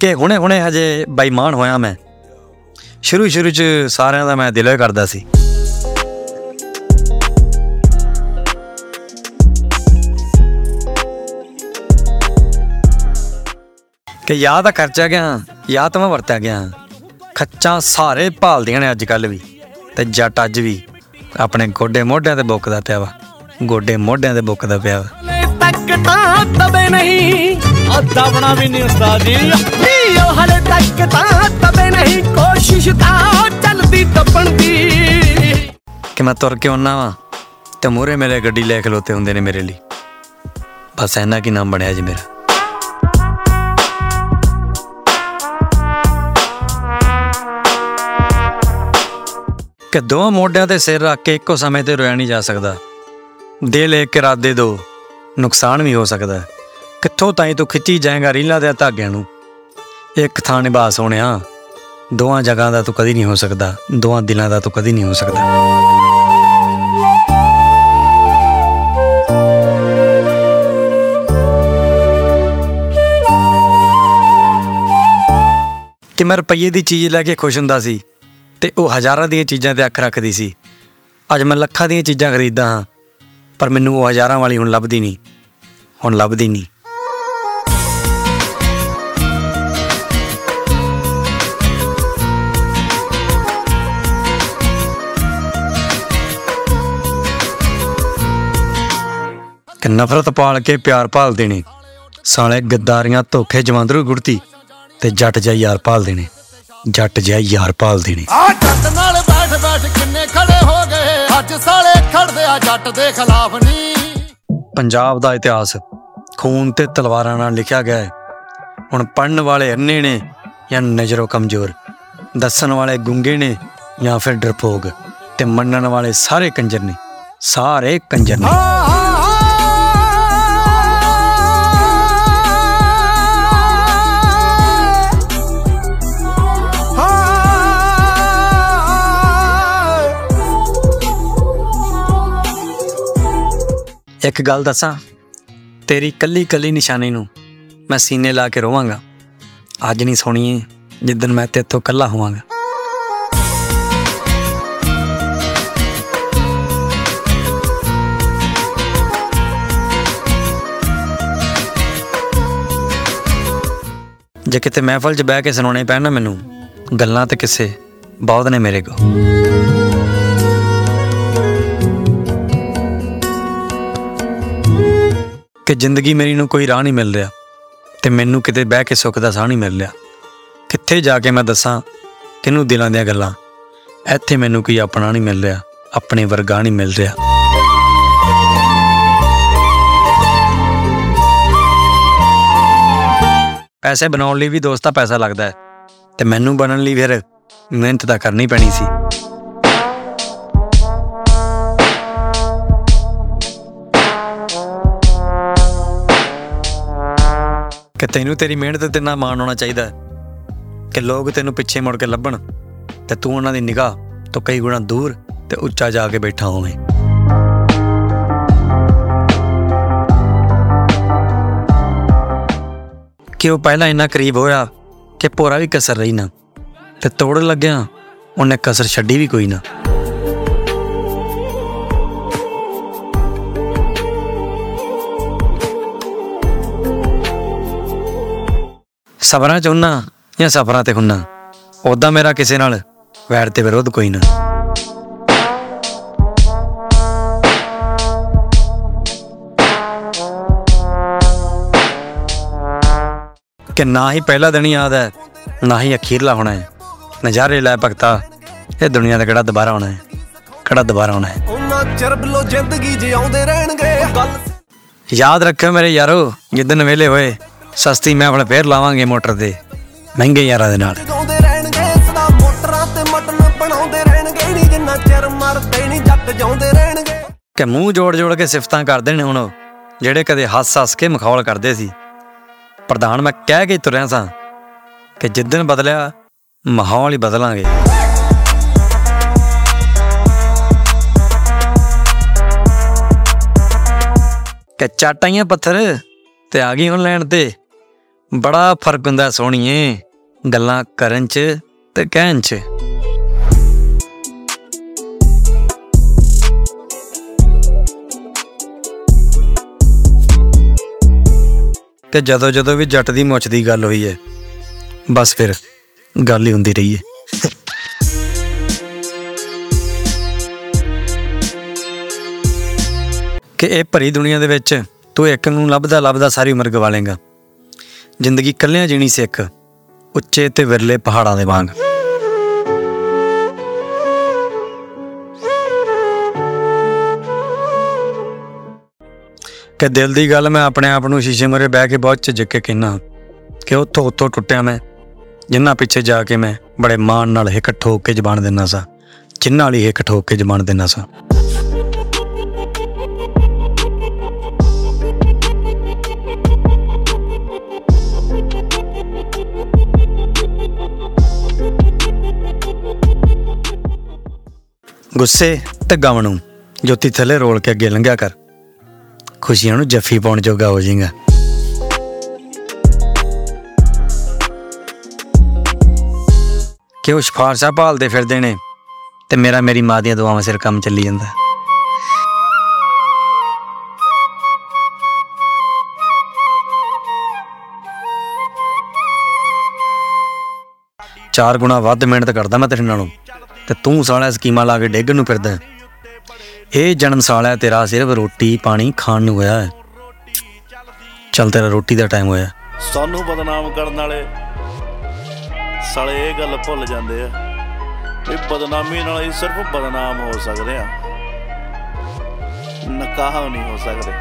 ਕਿ ਹੁਣੇ ਹੁਣੇ ਹਜੇ ਬੇਈਮਾਨ ਹੋਇਆ ਮੈਂ। ਸ਼ੁਰੂ ਸ਼ੁਰੂ ਚ ਸਾਰਿਆਂ ਦਾ ਮੈਂ ਦਿਲੋਂ ਕਰਦਾ ਸੀ। ਕਿ ਯਾ ਤਾਂ ਖਰਚਾ ਗਿਆ ਯਾ ਤਾਂ ਮੈਂ ਵਰਤਿਆ ਗਿਆ। ਖੱਚਾਂ ਸਾਰੇ ਭਾਲਦੀਆਂ ਨੇ ਅੱਜ ਕੱਲ ਵੀ, ਤੇ ਜੱਟ ਅੱਜ ਵੀ ਆਪਣੇ ਗੋਡੇ ਮੋਢਿਆਂ ਤੇ ਬੁੱਕਦਾ ਪਿਆ ਵਾ। ਗੋਡੇ ਮੋਢਿਆਂ ਤੇ ਬੁੱਕਦਾ ਪਿਆ ਵਾ। ਹਲੇ ਤੱਕ ਤਾਂ ਤਬੇ ਨਹੀਂ। ਅੱਧਾ ਬਣਾ ਵੀ ਨਹੀਂ ਉਸਤਾਦ ਜੀ। ਓ ਹਲੇ ਤੱਕ ਤਾਂ ਤਬੇ ਨਹੀਂ। ਕੋਸ਼ਿਸ਼ ਤਾਂ ਚੱਲਦੀ ਤੱਪਣ ਦੀ। ਕਿ ਮੈਂ ਤੁਰ ਕੇ ਆਉਣਾ ਵਾ ਤੇ ਮੂਰੇ ਮੇਰੇ ਗੱਡੀ ਲੈ ਖਲੋਤੇ ਹੁੰਦੇ ਨੇ ਮੇਰੇ ਲਈ। ਬਸ ਇੰਨਾ ਕੀ ਨਾਮ ਬਣਿਆ ਜੀ ਮੇਰਾ। ਕਿ ਦੋਵਾਂ ਮੋਢਿਆਂ ਤੇ ਸਿਰ ਰੱਖ ਕੇ ਇੱਕੋ ਸਮੇਂ ਤੇ ਰੋਇਆ ਨਹੀਂ ਜਾ ਸਕਦਾ। ਦਿਲ ਇੱਕ ਇਰਾਦੇ ਦੋ। ਨੁਕਸਾਨ ਵੀ ਹੋ ਸਕਦਾ ਹੈ। ਕਿੱਥੋਂ ਤਾਈਂ ਤੂੰ ਖਿੱਚੀ ਜਾਏਗਾ ਰੀਲਾਂ ਦੇ ਧਾਗਿਆਂ ਨੂੰ? ਇੱਕ ਥਾਂ ਨਿਭਾ ਸੋਹਣਿਆ, ਦੋਵਾਂ ਜਗ੍ਹਾ ਦਾ ਤੂੰ ਕਦੀ ਨਹੀਂ ਹੋ ਸਕਦਾ, ਦੋਵਾਂ ਦਿਲਾਂ ਦਾ ਤੂੰ ਕਦੀ ਨਹੀਂ ਹੋ ਸਕਦਾ। ਕਿ ਮੈਂ ਰੁਪਈਏ ਦੀ ਚੀਜ਼ ਲੈ ਕੇ ਖੁਸ਼ ਹੁੰਦਾ ਸੀ ਤੇ ਉਹ ਹਜ਼ਾਰਾਂ ਦੀਆਂ ਚੀਜ਼ਾਂ ਤੇ ਅੱਖ ਰੱਖਦੀ ਸੀ। ਅੱਜ ਮੈਂ ਲੱਖਾਂ ਦੀਆਂ ਚੀਜ਼ਾਂ ਖਰੀਦਦਾ ਹਾਂ। ਪਰ ਮੈਨੂੰ ਉਹ ਹਜ਼ਾਰਾਂ ਵਾਲੀ ਹੁਣ ਲੱਭਦੀ ਨਹੀਂ। ਹੁਣ ਲੱਭਦੀ ਨਹੀਂ। ਕਿ ਨਫ਼ਰਤ ਪਾਲ ਕੇ ਪਿਆਰ ਭਾਲਦੇ ਨੇ ਸਾਲੇ ਗੱਦਾਰੀਆਂ ਧੋਖੇ ਜਵੰਦਰੂ ਗੁੜਤੀ ਤੇ ਜੱਟ ਜਿਹਾ ਯਾਰ ਭਾਲਦੇ ਨੇ ਜੱਟ ਜਿਹਾ ਯਾਰ ਭਾਲਦੇ ਨੇ ਆ ਜੱਟ ਨਾਲ ਬੈਠ ਬੈਠ ਕਿੰਨੇ ਖੜੇ ਹੋ ਗਏ ਅੱਜ ਸਾਲੇ ਖੜਦੇ ਆ ਜੱਟ ਦੇ ਖਿਲਾਫ ਨਹੀਂ ਪੰਜਾਬ ਦਾ ਇਤਿਹਾਸ ਖੂਨ ਤੇ ਤਲਵਾਰਾਂ ਨਾਲ ਲਿਖਿਆ ਗਿਆ ਹੈ। ਹੁਣ ਪੜਨ ਵਾਲੇ ਅੰਨੇ ਨੇ ਜਾਂ ਨਜ਼ਰੋਂ ਕਮਜ਼ੋਰ? ਦੱਸਣ ਵਾਲੇ ਗੁੰਗੇ ਨੇ ਜਾਂ ਫਿਰ ਡਰਪੋਕ ਤੇ ਮੰਨਣ ਵਾਲੇ ਸਾਰੇ ਕੰਜਰ ਨੇ? ਸਾਰੇ ਕੰਜਰ ਨੇ। ਇੱਕ ਗੱਲ ਦੱਸਾਂ? ਤੇਰੀ ਕੱਲੀ ਕੱਲੀ ਨਿਸ਼ਾਨੀ ਨੂੰ ਮੈਂ ਸੀਨੇ ਲਾ ਕੇ ਰੋਵਾਂਗਾ। ਅੱਜ ਨਹੀਂ ਸੋਣੀਏ ਜਿੱਦਨ ਮੈਂ ਤੇਥੋਂ ਕੱਲਾ ਹੋਵਾਂਗਾ। ਜੇ ਕਿਤੇ ਮਹਿਫਲ 'ਚ ਬਹਿ ਕੇ ਸੁਣਾਉਣੇ ਪੈਣ ਨਾ ਮੈਨੂੰ, ਗੱਲਾਂ ਤੇ ਕਿਸੇ ਬਹੁਤ ਨੇ ਮੇਰੇ ਕੋਲ ਕਿ ਜ਼ਿੰਦਗੀ ਮੇਰੀ ਨੂੰ ਕੋਈ ਰਾਹ ਨਹੀਂ ਮਿਲ ਰਿਹਾ ਤੇ ਮੈਨੂੰ ਕਿਤੇ ਬਹਿ ਕੇ ਸੁੱਖ ਦਾ ਸਾਹ ਨਹੀਂ ਮਿਲ ਰਿਹਾ। ਕਿੱਥੇ ਜਾ ਕੇ ਮੈਂ ਦੱਸਾਂ ਕਿਹਨੂੰ ਦਿਲਾਂ ਦੀਆਂ ਗੱਲਾਂ? ਇੱਥੇ ਮੈਨੂੰ ਕੋਈ ਆਪਣਾ ਨਹੀਂ ਮਿਲ ਰਿਹਾ, ਆਪਣੇ ਵਰਗਾ ਨਹੀਂ ਮਿਲ ਰਿਹਾ। ਪੈਸੇ ਬਣਾਉਣ ਲਈ ਵੀ ਦੋਸਤਾ ਪੈਸਾ ਲੱਗਦਾ ਹੈ। ਤੇ ਮੈਨੂੰ ਬਣਨ ਲਈ ਫਿਰ ਮਿਹਨਤ ਤਾਂ ਕਰਨੀ ਪੈਣੀ ਸੀ। ਕਿ ਤੈਨੂੰ ਤੇਰੀ ਮਿਹਨਤ ਤੇ ਨਾ ਮਾਣ ਹੋਣਾ ਚਾਹੀਦਾ ਹੈ, ਕਿ ਲੋਕ ਤੈਨੂੰ ਪਿੱਛੇ ਮੁੜ ਕੇ ਲੱਭਣ ਤੇ ਤੂੰ ਉਹਨਾਂ ਦੀ ਨਿਗਾਹ ਤੋਂ ਕਈ ਗੁਣਾ ਦੂਰ ਤੇ ਉੱਚਾ ਜਾ ਕੇ ਬੈਠਾ ਹੋਵੇਂ। ਕਿ ਉਹ ਪਹਿਲਾਂ ਇੰਨਾ ਕਰੀਬ ਹੋਇਆ ਕਿ ਪੋਰਾ ਵੀ ਕਸਰ ਰਹੀ ਨਾ ਤੇ ਤੋੜ ਲੱਗਿਆ ਉਹਨੇ ਕਸਰ ਛੱਡੀ ਵੀ ਕੋਈ ਨਾ। ਸਬਰਾਂ ਚ ਹੁੰਨਾ ਜਾਂ ਸਫਰਾਂ ਤੇ ਹੁੰਨਾ? ਉਦਾਂ ਮੇਰਾ ਕਿਸੇ ਨਾਲ ਵੈਰ ਤੇ ਵਿਰੋਧ ਕੋਈ ਨਾ। ਕਿ ਨਾ ਹੀ ਪਹਿਲਾ ਦਿਨ ਯਾਦ ਹੈ ਨਾ ਹੀ ਅਖੀਰਲਾ ਹੋਣਾ ਹੈ। ਨਜ਼ਾਰੇ ਲੈ ਭਗਤਾ ਇਹ ਦੁਨੀਆ ਦਾ ਕਿਹੜਾ ਦੁਬਾਰਾ ਆਉਣਾ ਹੈ? ਕਿਹੜਾ ਦੁਬਾਰਾ ਆਉਣਾ ਹੈ? ਉਹਨਾਂ ਚਿਰ ਬਿਲੋ ਜ਼ਿੰਦਗੀ ਜਿਉਂਦੇ ਰਹਿਣਗੇ। ਯਾਦ ਰੱਖਿਓ ਮੇਰੇ ਯਾਰੋ ਜਿੱਦਨ ਵੇਲੇ ਹੋਏ ਸਸਤੀ ਮਹਿਫਲ ਫੇਰ ਲਾਵਾਂਗੇ ਮੋਟਰ ਤੇ ਮਹਿੰਗੇ ਯਾਰਾਂ ਦੇ ਨਾਲ। ਜਿਉਂਦੇ ਰਹਿਣਗੇ ਸਦਾ ਮੋਟਰਾਂ ਤੇ ਮਟਨ ਬਣਾਉਂਦੇ ਰਹਿਣਗੇ ਨਹੀਂ ਜਿੰਨਾ ਚਿਰ ਮਰਦੇ ਨਹੀਂ ਜੱਟ ਜਿਉਂਦੇ ਰਹਿਣਗੇ। ਕਿ ਮੂੰਹ ਜੋੜ ਜੋੜ ਕੇ ਸਿਫਤਾਂ ਕਰਦੇ ਨੇ ਹੁਣ ਜਿਹੜੇ ਕਦੇ ਹੱਸ ਹੱਸ ਕੇ ਮਖੌਲ ਕਰਦੇ ਸੀ। ਪ੍ਰਧਾਨ ਮੈਂ ਕਹਿ ਕੇ ਤੁਰਿਆ ਸਾਂ ਕਿ ਜਿੱਦਨ ਬਦਲਿਆ ਮਾਹੌਲ ਹੀ ਬਦਲਾਂਗੇ। ਕਿ ਚਾਟਾਈਆਂ ਪੱਥਰ ਤੇ ਆ ਗਈ ਹੁਣ ਲੈਣ ਤੇ। ਬੜਾ ਫ਼ਰਕ ਹੁੰਦਾ ਸੋਹਣੀਏ, ਗੱਲਾਂ ਕਰਨ ਚ ਤੇ ਕਹਿਣ ਚ। ਕਿ ਜਦੋਂ ਜਦੋਂ ਵੀ ਜੱਟ ਦੀ ਮੁੱਛ ਦੀ ਗੱਲ ਹੋਈ ਹੈ ਬਸ ਫਿਰ ਗੱਲ ਹੀ ਹੁੰਦੀ ਰਹੀ ਹੈ ਕਿ ਇਹ ਭਰੀ ਦੁਨੀਆ ਦੇ ਵਿੱਚ ਤੂੰ ਇੱਕ ਨੂੰ ਲੱਭਦਾ ਲੱਭਦਾ ਸਾਰੀ ਉਮਰ ਗਵਾ ਲੇਗਾ। ਜ਼ਿੰਦਗੀ ਕੱਲਿਆਂ ਜੀਣੀ ਸਿੱਖ ਉੱਚੇ ਤੇ ਵਿਰਲੇ ਪਹਾੜਾਂ ਦੇ ਵਾਂਗ। ਕਿ ਦਿਲ ਦੀ ਗੱਲ ਮੈਂ ਆਪਣੇ ਆਪ ਨੂੰ ਸ਼ੀਸ਼ੇ ਮੂਹਰੇ ਬਹਿ ਕੇ ਬਹੁਤ ਝਿਜਕ ਕੇ ਕਹਿਣਾ ਕਿ ਉੱਥੋਂ ਉੱਥੋਂ ਟੁੱਟਿਆ ਮੈਂ, ਜਿੰਨਾ ਪਿੱਛੇ ਜਾ ਕੇ ਮੈਂ ਬੜੇ ਮਾਣ ਨਾਲ ਹਿੱਕ ਠੋਕ ਕੇ ਜ਼ਬਾਨ ਦੇਣਾ ਸਾਂ, ਜਿੰਨਾਂ ਵਾਲੀ ਹਿੱਕ ਠੋਕ ਕੇ ਜ਼ਬਾਨ ਦੇਣਾ ਸਾਂ। ਗੁੱਸੇ ਤੇ ਗਮ ਨੂੰ ਜੋਤੀ ਥੱਲੇ ਰੋਲ ਕੇ ਅੱਗੇ ਲੰਘਿਆ ਕਰ। ਖੁਸ਼ੀਆਂ ਨੂੰ ਜੱਫੀ ਪਾਉਣ ਜੋਗਾ ਹੋ ਜਾਏਗਾ। ਕਿ ਉਹ ਸਿਫਾਰਸ਼ਾਂ ਭਾਲਦੇ ਫਿਰਦੇ ਨੇ ਤੇ ਮੇਰਾ ਮੇਰੀ ਮਾਂ ਦੀਆਂ ਦੁਆਵਾਂ ਸਿਰ ਕੰਮ ਚੱਲੀ ਜਾਂਦਾ? ਚਾਰ ਗੁਣਾ ਵੱਧ ਮਿਹਨਤ ਕਰਦਾ ਮੈਂ ਤੇਰੇ ਨਾਲੋਂ। ਤੇ ਤੂੰ ਸਾਲਾ ਸਕੀਮਾਂ ਲਾ ਕੇ ਡੇਗਣ ਨੂੰ ਫਿਰਦਾ ਹੈ। ਇਹ ਜਨਮ ਸਾਲਾ ਤੇਰਾ ਸਿਰਫ ਰੋਟੀ ਪਾਣੀ ਖਾਣ ਨੂੰ ਹੋਇਆ ਹੈ। ਚੱਲ ਤੇਰਾ ਰੋਟੀ ਦਾ ਟਾਈਮ ਹੋਇਆ ਸਾਨੂੰ ਬਦਨਾਮ ਕਰਨ ਵਾਲੇ ਸਾਲੇ ਇਹ ਗੱਲ ਭੁੱਲ ਜਾਂਦੇ ਆ ਵੀ ਬਦਨਾਮੀ ਨਾਲ ਹੀ ਸਿਰਫ ਬਦਨਾਮ ਹੋ ਸਕਦੇ ਆ ਨਕਾਹ ਨਹੀਂ ਹੋ ਸਕਦੇ।